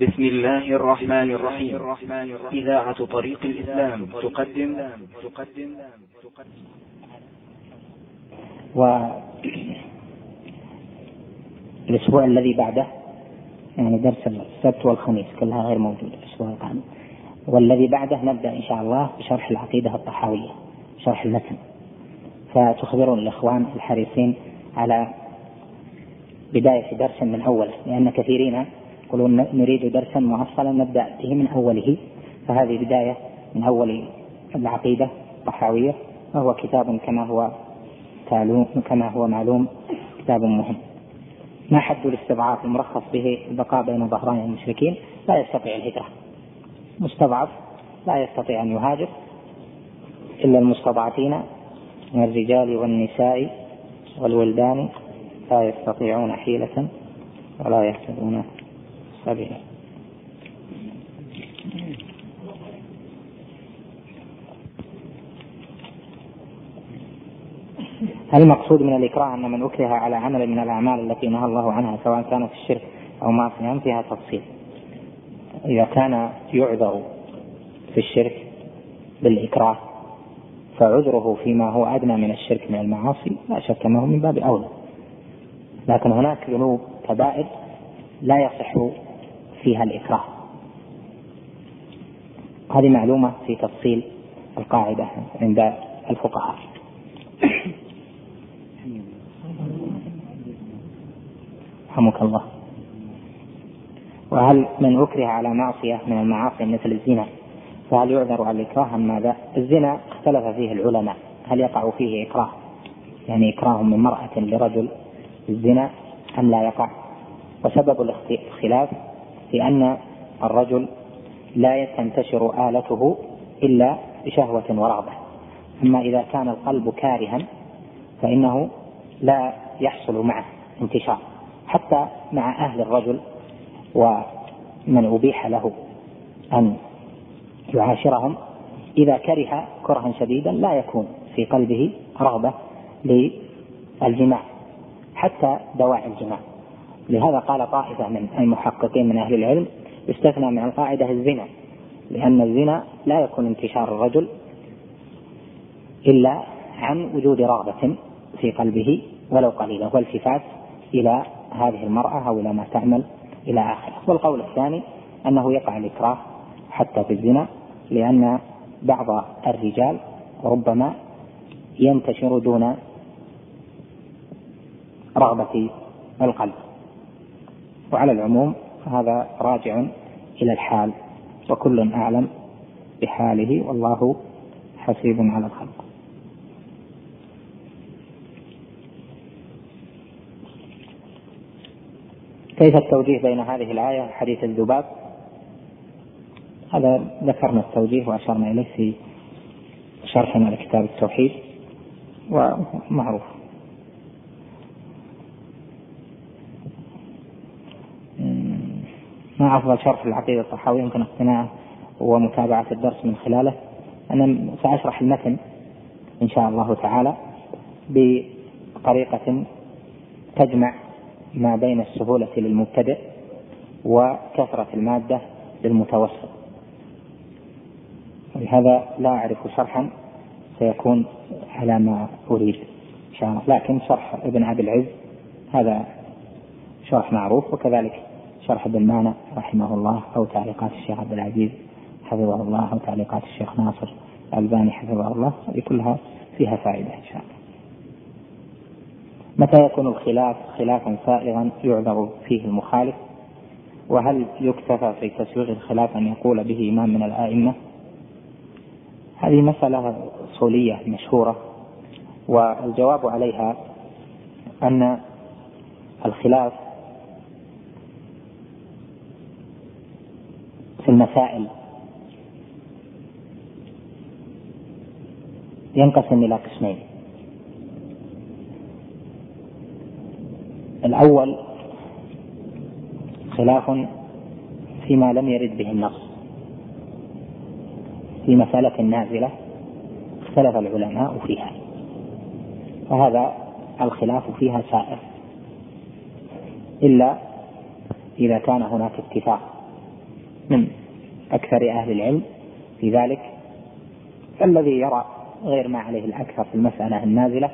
بسم الله الرحمن الرحيم. إذاعة طريق الإسلام تقدم. تقدم. والأسبوع الذي بعده يعني درس السبت والخميس كلها غير موجودة الأسبوع القادم. والذي بعده نبدأ إن شاء الله بشرح العقيدة الطحاوية شرح المتن فتخبرون الإخوان الحريصين على بداية درس من أوله لأن كثيرين يقولون نريد درسا مؤصلا نبدأ به من أوله فهذه بداية من أول العقيدة الطحاوية وهو كتاب كما هو كما هو معلوم كتاب مهم. ما حد الاستضعاف المرخص به البقاء بين ظهران المشركين؟ لا يستطيع الهجرة. مستضعف لا يستطيع أن يهاجر إلا المستضعفين من الرجال والنساء والولدان لا يستطيعون حيلة ولا يهتدون سبيلا هل المقصود من الإكراه أن من أكره على عمل من الأعمال التي نهى الله عنها سواء كانت الشرك أو معصية؟ فيها تفصيل. إذا كان يعذر في الشرك بالإكراه فعذره فيما هو أدنى من الشرك من المعاصي لا شك أنه من باب أولى. لكن هناك ذنوب كبائر لا يصح فيها الإكراه هذه معلومة في تفصيل القاعدة عند الفقهاء رحمك الله وهل من أكره على معصية من المعاصي مثل الزنا فهل يعذر على الإكراه أم ماذا؟ الزنا اختلف فيه العلماء هل يقع فيه إكراه؟ يعني إكراه من امرأة لرجل الزنا أم لا يقع؟ وسبب الخلاف في أن الرجل لا تنتشر آلته إلا بشهوة ورغبة. أما إذا كان القلب كارها فإنه لا يحصل معه انتشار. حتى مع أهل الرجل ومن أبيح له أن يعاشرهم إذا كره كرها شديدا لا يكون في قلبه رغبة للجماع حتى دواعي الجماع. لهذا قال طائفة من المحققين من أهل العلم يستثنى من القاعدة الزنا لأن الزنا لا يكون انتشار الرجل إلا عن وجود رغبة في قلبه ولو قليلة والتفات إلى هذه المرأة أو إلى ما تعمل إلى آخره. والقول الثاني أنه يقع الإكراه حتى في الزنا لأن بعض الرجال ربما ينتشر دون رغبة القلب. وعلى العموم هذا راجع إلى الحال وكل أعلم بحاله والله حسيب على الخلق. كيف التوجيه بين هذه الآية وحديث الذباب؟ هذا ذكرنا التوجيه وأشرنا إليه في شرحنا لكتاب التوحيد ومعروف. ما أفضل شرح العقيدة الطحاوية يمكن اقتناعه ومتابعة الدرس من خلاله. أنا سأشرح المتن إن شاء الله تعالى بطريقة تجمع ما بين السهولة للمبتدئ وكثرة المادة للمتوسط. ولهذا لا أعرف شرحا سيكون على ما أريد إن شاء الله. لكن شرح ابن أبي العز هذا شرح معروف وكذلك شرح مانع رحمه الله أو تعليقات الشيخ عبد العزيز حفظه الله أو تعليقات الشيخ ناصر الألباني حفظه الله. هذه كلها فيها فائدة إن شاء الله. متى يكون الخلاف؟ خلافا سائغا يعذر فيه المخالف. وهل يكتفى في تسويغ الخلاف أن يقول به إمام من الآئمة؟ هذه مسألة أصولية مشهورة والجواب عليها أن الخلاف في المسائل. ينقسم إلى قسمين. الأول خلاف فيما لم يرد به النص. في مسألة نازلة اختلف العلماء فيها. فهذا الخلاف فيها سائر. إلا إذا كان هناك اتفاق. من أكثر أهل العلم في ذلك فالذي يرى غير ما عليه الأكثر في المسألة النازلة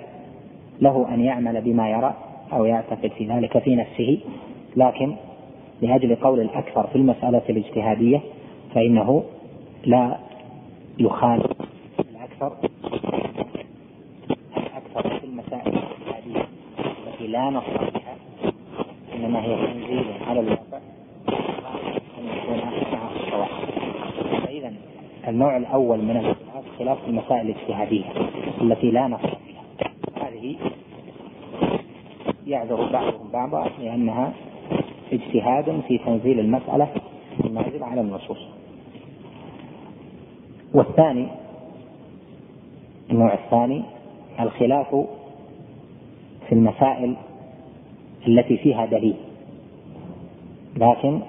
له أن يعمل بما يرى أو يعتقد في ذلك في نفسه لكن لأجل قول الأكثر في المسألة الاجتهادية فإنه لا يخالف الأكثر الأكثر في المسائل الاجتهادية التي لا نص فيها إنما هي تنزيل على الواقع أن يكون مع الصواب فإذا النوع الأول من الاختلاف خلاف المسائل الاجتهادية التي لا نص فيها هذه يعذر بعضهم بعضا لأنها اجتهاد في تنزيل المسألة النازل على النصوص. والثاني النوع الثاني الخلاف في المسائل التي فيها دليل. لكن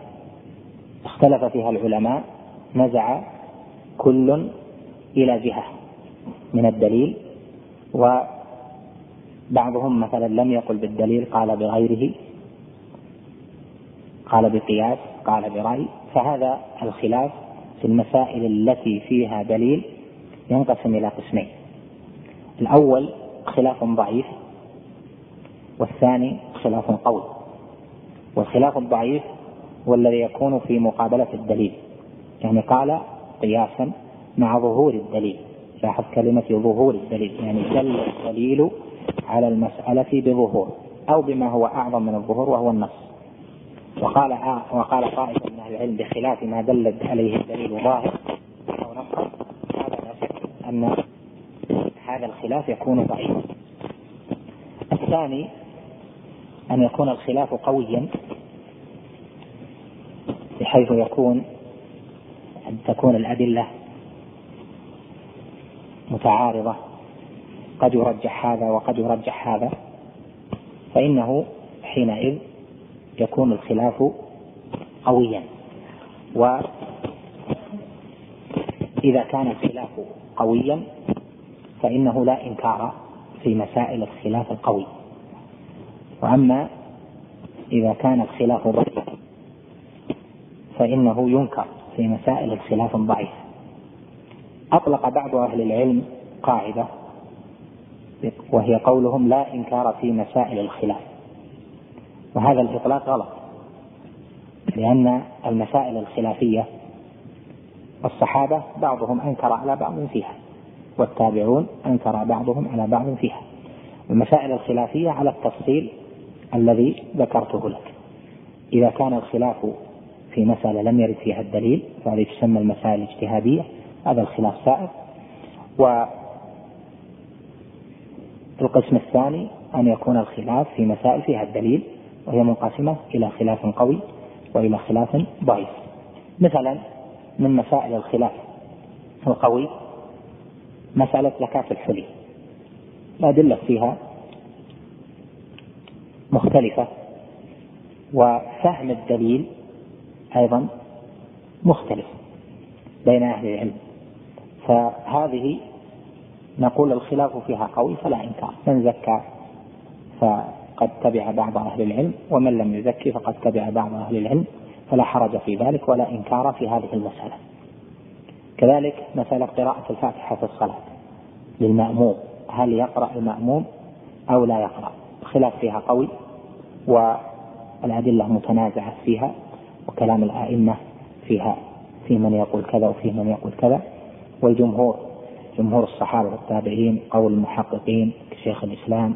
اختلف فيها العلماء نزع كل إلى جهة من الدليل وبعضهم مثلا لم يقل بالدليل قال بغيره قال بقياس قال برأي. فهذا الخلاف في المسائل التي فيها دليل ينقسم إلى قسمين. الأول خلاف ضعيف والثاني خلاف قوي. والخلاف الضعيف هو الذي يكون في مقابلة الدليل. يعني قال قياسا مع ظهور الدليل. لاحظ كلمة ظهور الدليل يعني دل الدليل على المسألة بظهور أو بما هو أعظم من الظهور وهو النص. وقال آه وقال طائفة من أهل العلم بخلاف ما دلت عليه الدليل ظاهر أو نصا هذا لا شك أن هذا الخلاف يكون ضعيفا. الثاني أن يكون الخلاف قويا بحيث يكون تكون الأدلة متعارضة. قد يرجح هذا وقد يرجح هذا. فإنه حينئذ يكون الخلاف قويا. وإذا كان الخلاف قويا فإنه لا إنكار في مسائل الخلاف القوي. وأما إذا كان الخلاف ضعيفا فإنه ينكر. في مسائل الخلاف الضعيف أطلق بعض أهل العلم قاعدة وهي قولهم لا إنكار في مسائل الخلاف. وهذا الإطلاق غلط لأن المسائل الخلافية الصحابة بعضهم أنكر على بعض فيها والتابعون أنكر بعضهم على بعض فيها. المسائل الخلافية على التفصيل الذي ذكرته لك. إذا كان الخلاف في مسألة لم يرد فيها الدليل فهذه تسمى المسائل الاجتهادية هذا الخلاف سائر والقسم الثاني أن يكون الخلاف في مسائل فيها الدليل وهي منقسمة إلى خلاف قوي وإلى خلاف ضعيف. مثلا من مسائل الخلاف القوي مسألة زكاة الحلي. الأدلة فيها مختلفة وفهم الدليل أيضا مختلف بين أهل العلم. فهذه نقول الخلاف فيها قوي فلا إنكار. من زكى قد تبع بعض أهل العلم ومن لم يزكي فقد تبع بعض أهل العلم فلا حرج في ذلك ولا إنكار في هذه المسألة. كذلك مسألة قراءة الفاتحة في الصلاة للمأموم. هل يقرأ المأموم أو لا يقرأ؟ الخلاف فيها قوي والأدلة متنازعة فيها. وكلام الأئمة فيها في من يقول كذا وفي من يقول كذا. والجمهور جمهور الصحابة والتابعين قول المحققين كشيخ الإسلام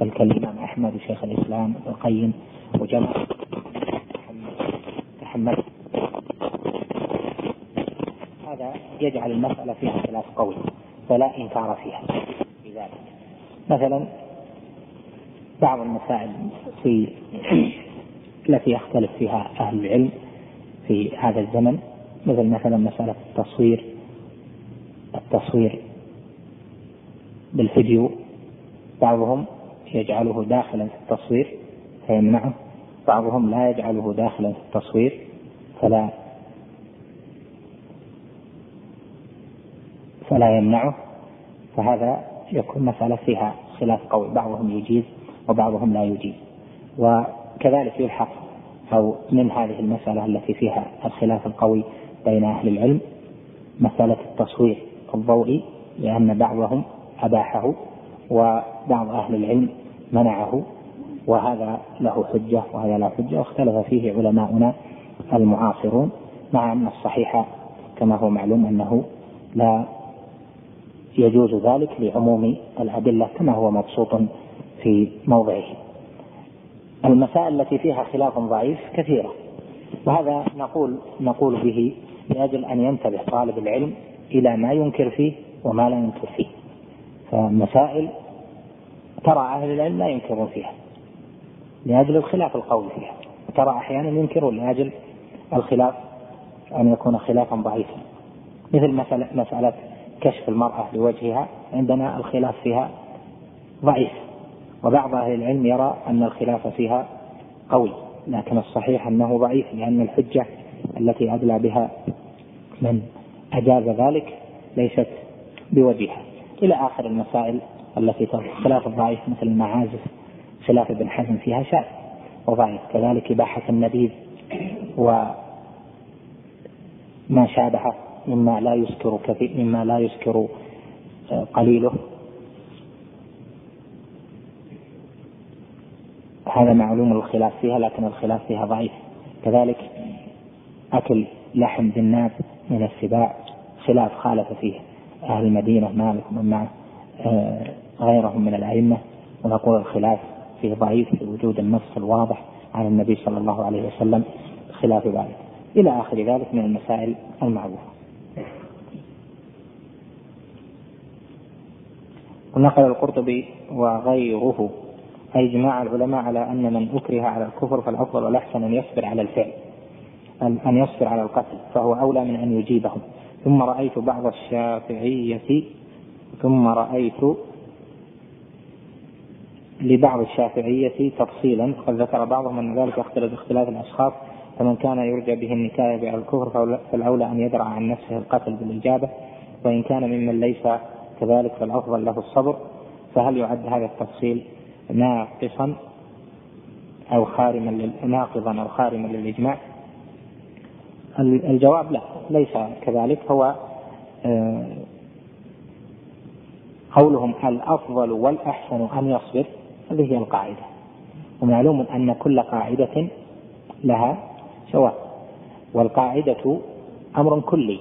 بل كالإمام أحمد وشيخ الإسلام ابن القيم وجمع تحمل هذا يجعل المسألة فيها خلاف قوي فلا إنكار فيها في ذلك. مثلا بعض المسائل في التي يختلف فيها أهل العلم في هذا الزمن مثل مثلا مسألة التصوير التصوير بالفيديو بعضهم يجعله داخلا في التصوير فيمنعه بعضهم لا يجعله داخلا في التصوير فلا فلا يمنعه. فهذا يكون مسألة فيها خلاف قوي بعضهم يجيز وبعضهم لا يجيز. وكذلك يلحق أو من هذه المسألة التي فيها الخلاف القوي بين أهل العلم مسألة التصوير الضوئي لأن بعضهم أباحه وبعض أهل العلم منعه وهذا له حجة وهذا له حجة واختلف فيه علماؤنا المعاصرون مع أن الصحيح كما هو معلوم أنه لا يجوز ذلك لعموم الأدلة كما هو مبسوط في موضعه. المسائل التي فيها خلاف ضعيف كثيرة. وهذا نقول نقول به لأجل أن ينتبه طالب العلم إلى ما ينكر فيه وما لا ينكر فيه. فمسائل ترى أهل العلم لا ينكرون فيها لأجل الخلاف القوي فيها. ترى أحيانا ينكرون لأجل الخلاف أن يكون خلافا ضعيفا. مثل مسألة, مسألة كشف المرأة لوجهها عندنا الخلاف فيها ضعيف. وبعض أهل العلم يرى أن الخلاف فيها قوي لكن الصحيح أنه ضعيف لأن الحجة التي أدلى بها من أجاز ذلك ليست بوجهها. إلى آخر المسائل التي خلاف الضعيف مثل المعازف خلاف ابن حزم فيها شاذ وضعيف. كذلك إباحة النبيذ وما شابهه مما لا يسكر كثير مما لا يسكر قليله. هذا معلوم الخلاف فيها لكن الخلاف فيها ضعيف. كذلك أكل لحم ذناب من السباع خلاف خالف فيه أهل المدينة مالك ومن معه آه، غيرهم من الأئمة. ونقول الخلاف فيه ضعيف في وجود النص الواضح عن النبي صلى الله عليه وسلم خلاف ذلك. إلى آخر ذلك من المسائل المعروفة. ونقل القرطبي وغيره. أي إجماع العلماء على أن من أكره على الكفر فالأفضل والأحسن أن يصبر على الفعل أن يصبر على القتل فهو أولى من أن يجيبهم. ثم رأيت بعض الشافعية ثم رأيت لبعض الشافعية تفصيلا قد ذكر بعضهم أن ذلك يختلف باختلاف الأشخاص فمن كان يرجى به النكاية على الكفر فالأولى أن يدرع عن نفسه القتل بالإجابة وإن كان ممن ليس كذلك فالأفضل له الصبر. فهل يعد هذا التفصيل؟ ناقصا أو خارما ناقضا أو خارما للإجماع. الجواب لا ليس كذلك. هو آه، قولهم الأفضل والأحسن أن يصبر هذه هي القاعدة. ومعلوم أن كل قاعدة لها سواء والقاعدة أمر كلي.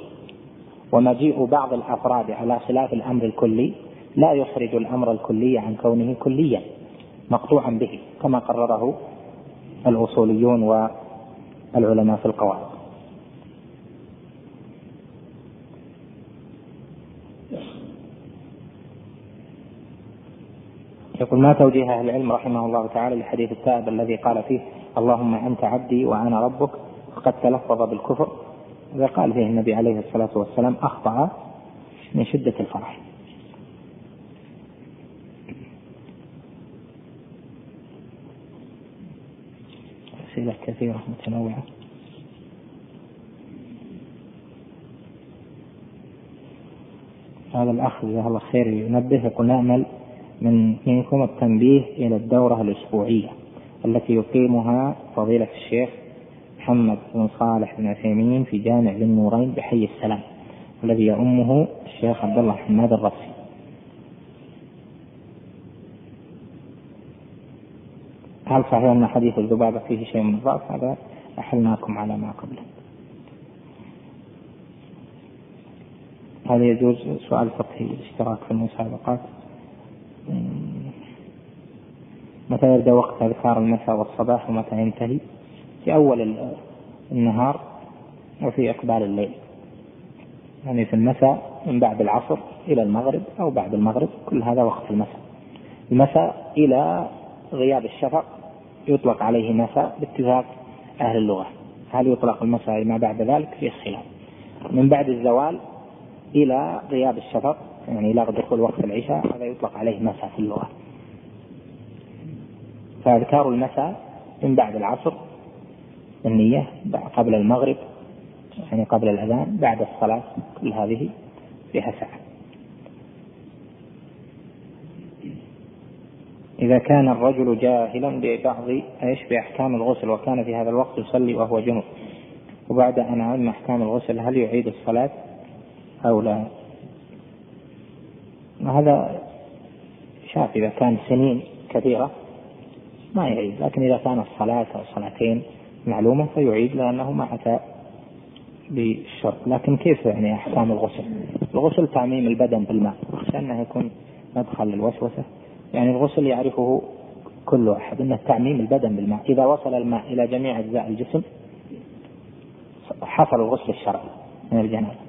ومجيء بعض الأفراد على خلاف الأمر الكلي لا يخرج الأمر الكلي عن كونه كليا. مقطوعا به كما قرره الأصوليون والعلماء في القواعد. يقول ما توجيه أهل العلم رحمه الله تعالى لحديث التائب الذي قال فيه اللهم أنت عبدي وأنا ربك وقد تلفظ بالكفر. إذا قال فيه النبي عليه الصلاة والسلام أخطأ من شدة الفرح. كثيرة متنوعة هذا الأخ جزاه الله خير ينبه يقول نأمل من منكم التنبيه إلى الدورة الأسبوعية التي يقيمها فضيلة الشيخ محمد بن صالح بن عثيمين في جامع للنورين بحي السلام الذي يؤمه الشيخ عبد الله حماد الرسي هل صحيح أن حديث الذبابة فيه شيء من الضعف؟ هذا أحلناكم على ما قبله. هل يجوز سؤال فقهي الاشتراك في المسابقات؟ متى يبدأ وقت أذكار المساء والصباح ومتى ينتهي؟ في أول النهار وفي إقبال الليل. يعني في المساء من بعد العصر إلى المغرب أو بعد المغرب كل هذا وقت المساء. المساء إلى غياب الشفق يطلق عليه مساء باتفاق أهل اللغة. هل يطلق المساء ما بعد ذلك؟ في خلاف من بعد الزوال إلى غياب الشفق يعني إلى دخول وقت العشاء هذا يطلق عليه مساء في اللغة. فأذكار المساء من بعد العصر النية قبل المغرب يعني قبل الأذان بعد الصلاة كل هذه فيها ساعة إذا كان الرجل جاهلا ببعض إيش؟ بأحكام الغسل وكان في هذا الوقت يصلي وهو جنوب. وبعد أن علم أحكام الغسل هل يعيد الصلاة أو لا؟ هذا شاف إذا كان سنين كثيرة ما يعيد لكن إذا كانت صلاة أو صلاتين معلومة فيعيد لأنه ما أتى بالشرط. لكن كيف يعني أحكام الغسل؟ الغسل تعميم البدن بالماء أخشى أنه يكون مدخل للوسوسة. يعني الغسل يعرفه كل أحد أنه تعميم البدن بالماء إذا وصل الماء إلى جميع أجزاء الجسم حصل الغسل الشرعي من الجنابة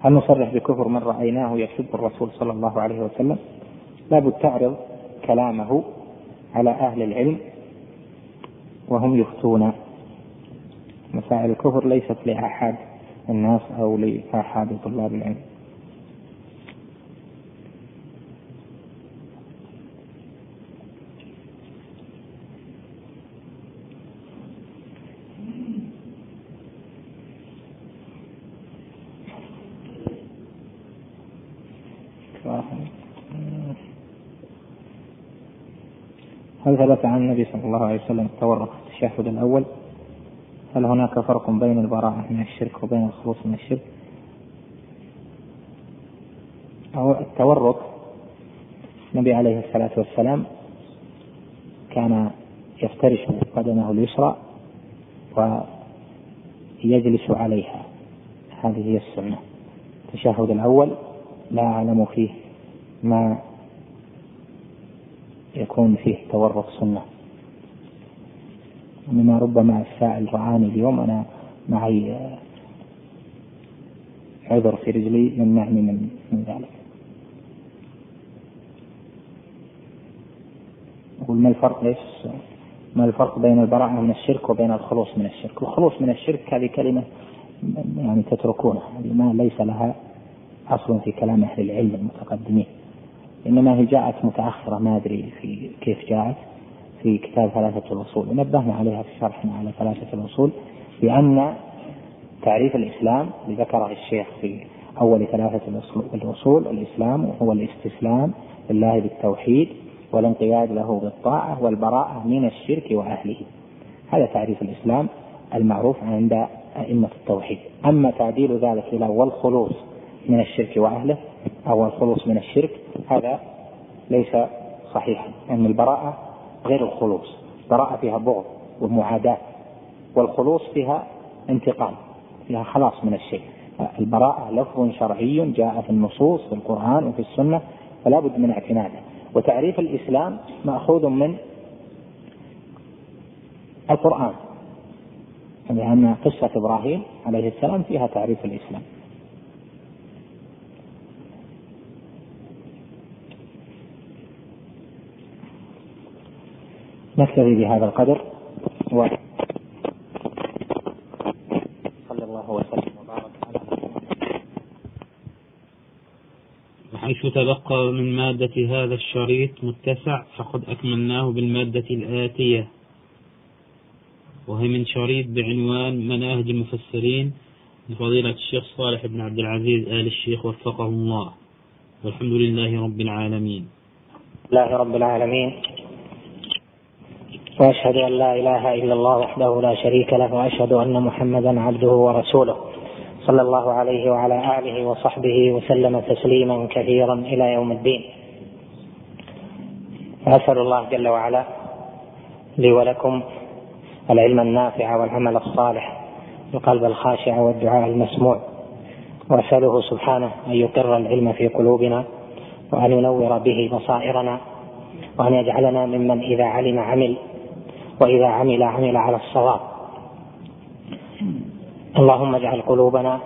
هل نصرح بكفر من رأيناه يسب الرسول صلى الله عليه وسلم؟ لابد تعرض كلامه على أهل العلم وهم يفتون مسائل الكفر ليست لأحد الناس أو لآحاد طلاب العلم. هل ثبت عن النبي صلى الله عليه وسلم التورق في التشهد الأول؟ هل هناك فرق بين البراءة من الشرك وبين الخلوص من الشرك؟ أو التورق النبي عليه الصلاة والسلام كان يفترش قدمه اليسرى ويجلس عليها. هذه هي السنة. التشهد الأول لا أعلم فيه ما يكون فيه تورط سنة إنما ربما السائل رعاني اليوم أنا معي عذر في رجلي يمنعني من من ذلك أقول ما الفرق إيش؟ ما الفرق بين البراءة من الشرك وبين الخلوص من الشرك؟ الخلوص من الشرك هذه كلمة يعني تتركونها ما ليس لها أصل في كلام أهل العلم المتقدمين إنما هي جاءت متأخرة ما أدري في كيف جاءت في كتاب ثلاثة الأصول. ونبهنا عليها في شرحنا على ثلاثة الأصول بأن تعريف الإسلام اللي ذكره الشيخ في أول ثلاثة الأصول الإسلام هو الاستسلام لله بالتوحيد والانقياد له بالطاعة والبراءة من الشرك وأهله. هذا تعريف الإسلام المعروف عند أئمة التوحيد. أما تعديل ذلك إلى والخلوص من الشرك وأهله أو الخلوص من الشرك هذا ليس صحيحا لأن يعني البراءة غير الخلوص براءة فيها بغض ومعاداة والخلوص فيها انتقام فيها خلاص من الشيء. البراءة لفظ شرعي جاء في النصوص في القرآن وفي السنة فلا بد من اعتماده. وتعريف الإسلام مأخوذ من القرآن لأن قصة إبراهيم عليه السلام فيها تعريف الإسلام. نكتفي بهذا القدر و صلى الله وسلم وبارك على وحيث تبقى من مادة هذا الشريط متسع فقد أكملناه بالمادة الآتية. وهي من شريط بعنوان مناهج المفسرين لفضيلة الشيخ صالح بن عبد العزيز آل الشيخ وفقه الله. والحمد لله رب العالمين. الله رب العالمين. وأشهد أن لا إله إلا الله وحده لا شريك له وأشهد أن محمدا عبده ورسوله. صلى الله عليه وعلى آله وصحبه وسلم تسليما كثيرا إلى يوم الدين. واسال الله جل وعلا لي ولكم العلم النافع والعمل الصالح القلب الخاشع والدعاء المسموع. وأسأله سبحانه أن يقر العلم في قلوبنا وأن ينور به بصائرنا وأن يجعلنا ممن إذا علم عمل. وإذا عمل عمل على الصواب. اللهم اجعل قلوبنا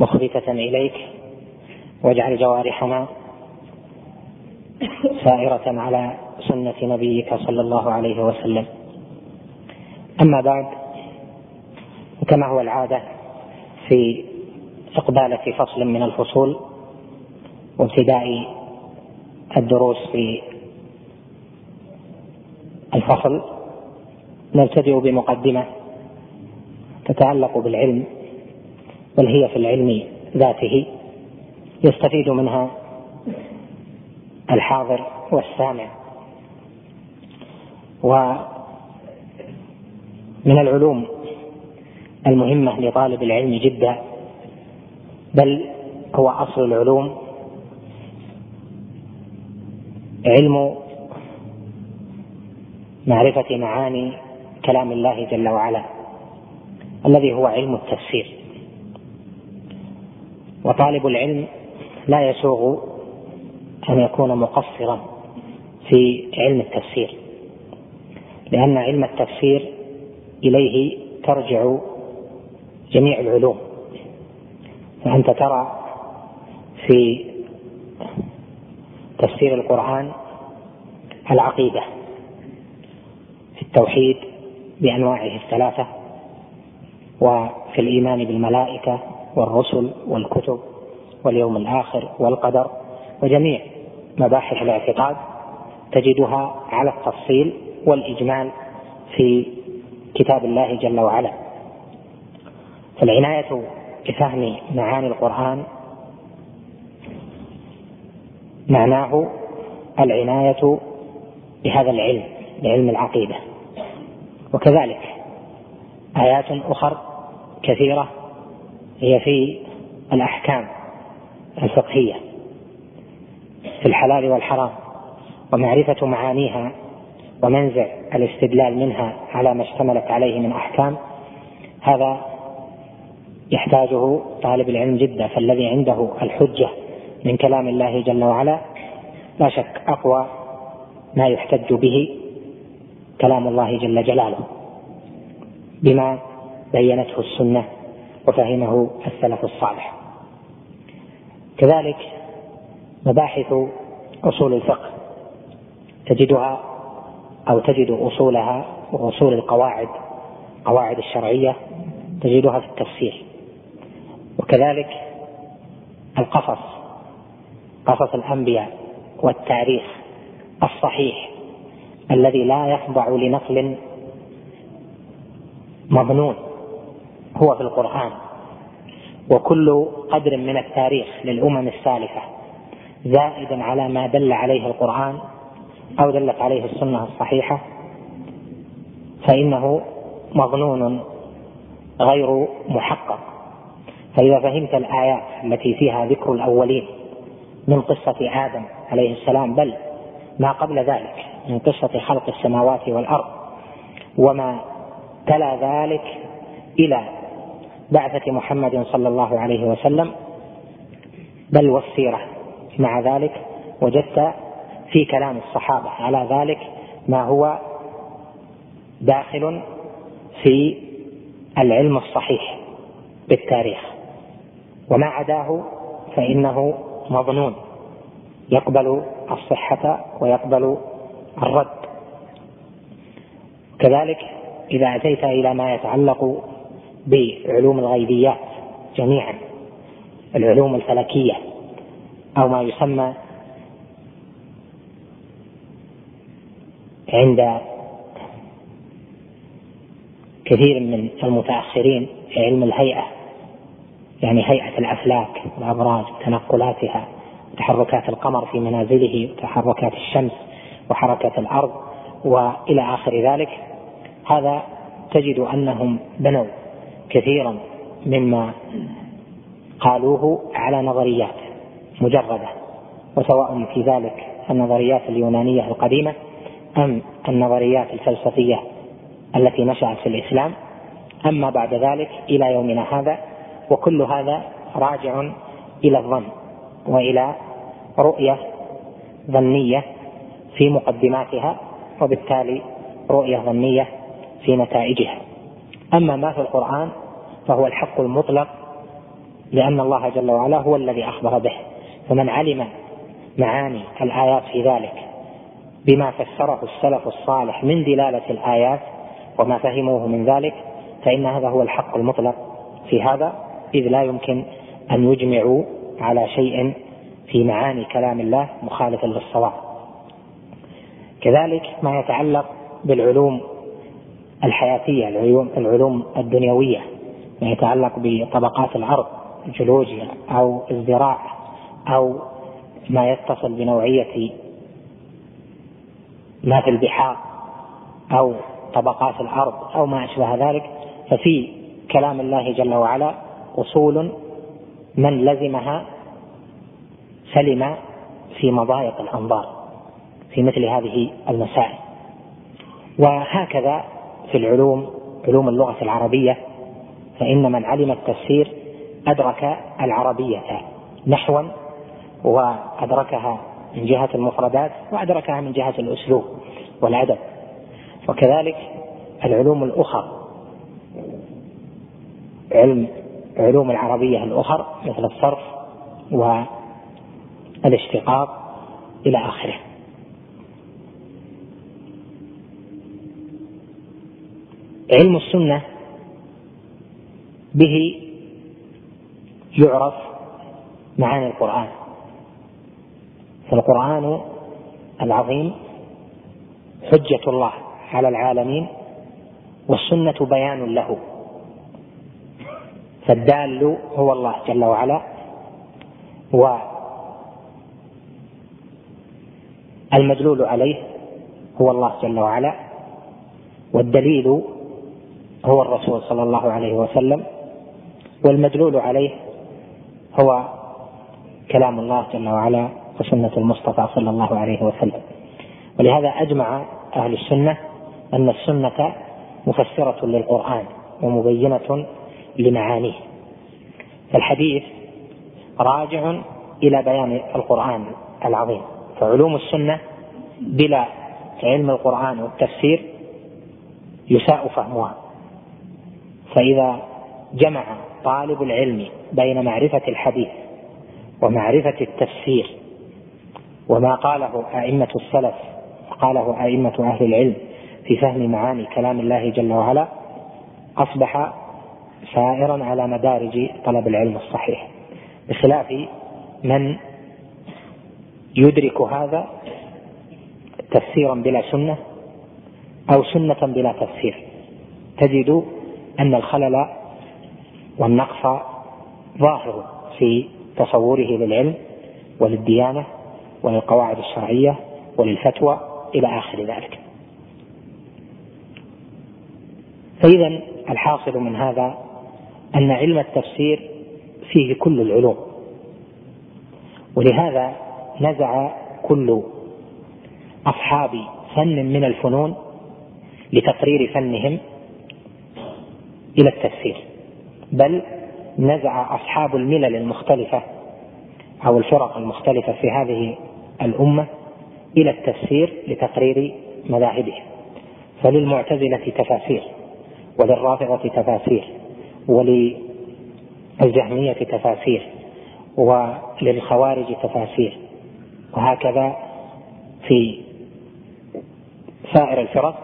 مخبتة إليك واجعل جوارحنا سائرة على سنة نبيك صلى الله عليه وسلم. أما بعد كما هو العادة في إقبالة فصل من الفصول وابتداء الدروس في الفصل نبتدئ بمقدمة تتعلق بالعلم بل هي في العلم ذاته. يستفيد منها الحاضر والسامع. ومن العلوم المهمة لطالب العلم جدا بل هو أصل العلوم علم معرفة معاني كلام الله جل وعلا الذي هو علم التفسير. وطالب العلم لا يسوغ أن يكون مقصرا في علم التفسير لأن علم التفسير إليه ترجع جميع العلوم. فأنت ترى في تفسير القرآن العقيدة. التوحيد بأنواعه الثلاثة وفي الإيمان بالملائكة والرسل والكتب واليوم الآخر والقدر وجميع مباحث الاعتقاد تجدها على التفصيل والإجمال في كتاب الله جل وعلا. فالعناية بفهم معاني القرآن معناه العناية بهذا العلم بعلم العقيدة. وكذلك آيات أخر كثيرة هي في الأحكام الفقهية في الحلال والحرام ومعرفة معانيها ومنزع الاستدلال منها على ما اشتملت عليه من أحكام هذا يحتاجه طالب العلم جدا فالذي عنده الحجة من كلام الله جل وعلا لا شك أقوى ما يحتج به كلام الله جل جلاله بما بينته السنة وفهمه السلف الصالح. كذلك مباحث أصول الفقه تجدها أو تجد أصولها وأصول القواعد قواعد الشرعية تجدها في التفسير وكذلك القصص قصص الأنبياء والتاريخ الصحيح الذي لا يخضع لنقل مظنون هو في القرآن. وكل قدر من التاريخ للأمم السالفة زائد على ما دل عليه القرآن أو دلت عليه السنة الصحيحة فإنه مظنون غير محقق. فإذا فهمت الآيات التي فيها ذكر الأولين من قصة آدم عليه السلام بل ما قبل ذلك من قصة خلق السماوات والأرض وما تلا ذلك إلى بعثة محمد صلى الله عليه وسلم بل والسيرة مع ذلك وجدت في كلام الصحابة على ذلك ما هو داخل في العلم الصحيح بالتاريخ. وما عداه فإنه مظنون. يقبل الصحة ويقبل الرد. كذلك إذا أتيت إلى ما يتعلق بعلوم الغيبيات جميعا العلوم الفلكية أو ما يسمى عند كثير من المتأخرين علم الهيئة يعني هيئة الأفلاك والأبراج وتنقلاتها وتحركات القمر في منازله وتحركات الشمس وحركة الأرض وإلى آخر ذلك هذا تجد أنهم بنوا كثيرا مما قالوه على نظريات مجردة وسواء في ذلك النظريات اليونانية القديمة أم النظريات الفلسفية التي نشأت في الإسلام. أما بعد ذلك إلى يومنا هذا وكل هذا راجع إلى الظن وإلى رؤية ظنية في مقدماتها وبالتالي رؤية ظنية في نتائجها. أما ما في القرآن فهو الحق المطلق لأن الله جل وعلا هو الذي أخبر به. فمن علم معاني الآيات في ذلك بما فسره السلف الصالح من دلالة الآيات وما فهموه من ذلك فإن هذا هو الحق المطلق في هذا إذ لا يمكن أن يجمعوا على شيء في معاني كلام الله مخالف للصواب. كذلك ما يتعلق بالعلوم الحياتية العلوم, العلوم الدنيوية ما يتعلق بطبقات الأرض الجيولوجيا أو الزراعة أو ما يتصل بنوعية ما في البحار أو طبقات الأرض أو ما أشبه ذلك ففي كلام الله جل وعلا أصول من لزمها سلم في مضايق الأنظار. في مثل هذه المسائل. وهكذا في العلوم علوم اللغة العربية فإن من علم التفسير أدرك العربية نحوا وأدركها من جهة المفردات وأدركها من جهة الأسلوب والأدب. وكذلك العلوم الأخرى علم علوم العربية الأخر مثل الصرف والاشتقاق إلى آخره. علم السنة به يعرف معاني القرآن. فالقرآن العظيم حجة الله على العالمين والسنة بيان له. فالدال هو الله جل وعلا. والمدلول عليه هو الله جل وعلا. والدليل هو الرسول صلى الله عليه وسلم والمدلول عليه هو كلام الله جل وعلا وسنة المصطفى صلى الله عليه وسلم. ولهذا أجمع أهل السنة أن السنة مفسرة للقرآن ومبينة لمعانيه. فالحديث راجع إلى بيان القرآن العظيم. فعلوم السنة بلا علم القرآن والتفسير يساء فهمها. فإذا جمع طالب العلم بين معرفة الحديث ومعرفة التفسير وما قاله أئمة السلف قاله أئمة أهل العلم في فهم معاني كلام الله جل وعلا أصبح سائرا على مدارج طلب العلم الصحيح بخلاف من يدرك هذا تفسيرا بلا سنة أو سنة بلا تفسير. تجد أن الخلل والنقص ظاهر في تصوره للعلم وللديانة وللقواعد الشرعية وللفتوى إلى آخر ذلك. فإذا الحاصل من هذا أن علم التفسير فيه كل العلوم ولهذا نزع كل أصحاب فن من الفنون لتقرير فنهم إلى التفسير. بل نزع أصحاب الملل المختلفة أو الفرق المختلفة في هذه الأمة إلى التفسير لتقرير مذاهبهم. فللمعتزلة تفاسير وللرافضة تفاسير وللجهمية تفاسير وللخوارج تفاسير. وهكذا في سائر الفرق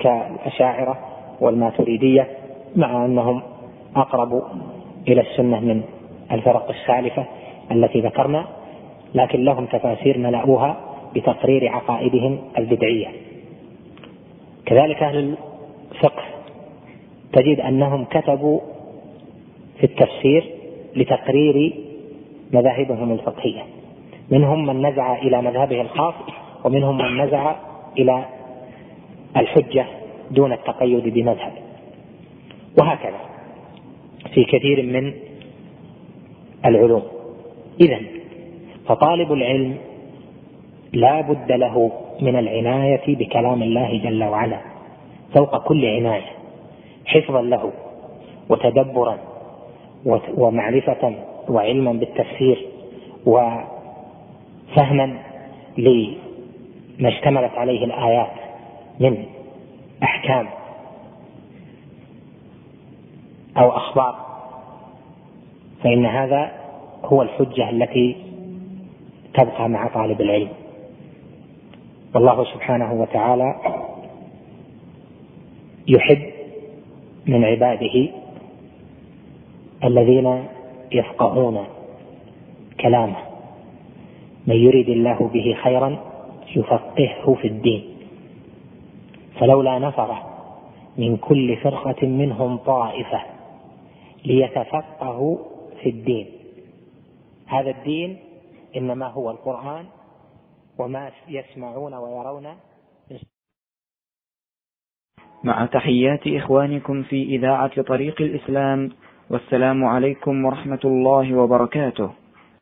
كالأشاعرة والماتريدية مع أنهم أقرب إلى السنة من الفرق السالفة التي ذكرنا لكن لهم تفاسير ملأوها بتقرير عقائدهم البدعية. كذلك أهل الفقه تجد أنهم كتبوا في التفسير لتقرير مذاهبهم الفقهية. منهم من نزع إلى مذهبه الخاص ومنهم من نزع إلى الحجة دون التقيد بمذهب. وهكذا في كثير من العلوم. إذا فطالب العلم لا بد له من العناية بكلام الله جل وعلا فوق كل عناية حفظا له وتدبرا ومعرفة وعلما بالتفسير وفهما لما اشتملت عليه الآيات من أحكام أو أخبار. فإن هذا هو الحجة التي تبقى مع طالب العلم. والله سبحانه وتعالى يحب من عباده الذين يفقهون كلامه. من يريد الله به خيرا يفقهه في الدين. فلولا نفر من كل فرقة منهم طائفة ليتفقهوا في الدين. هذا الدين إنما هو القرآن وما يسمعون ويرون. مع تحيات إخوانكم في إذاعة طريق الإسلام والسلام عليكم ورحمة الله وبركاته.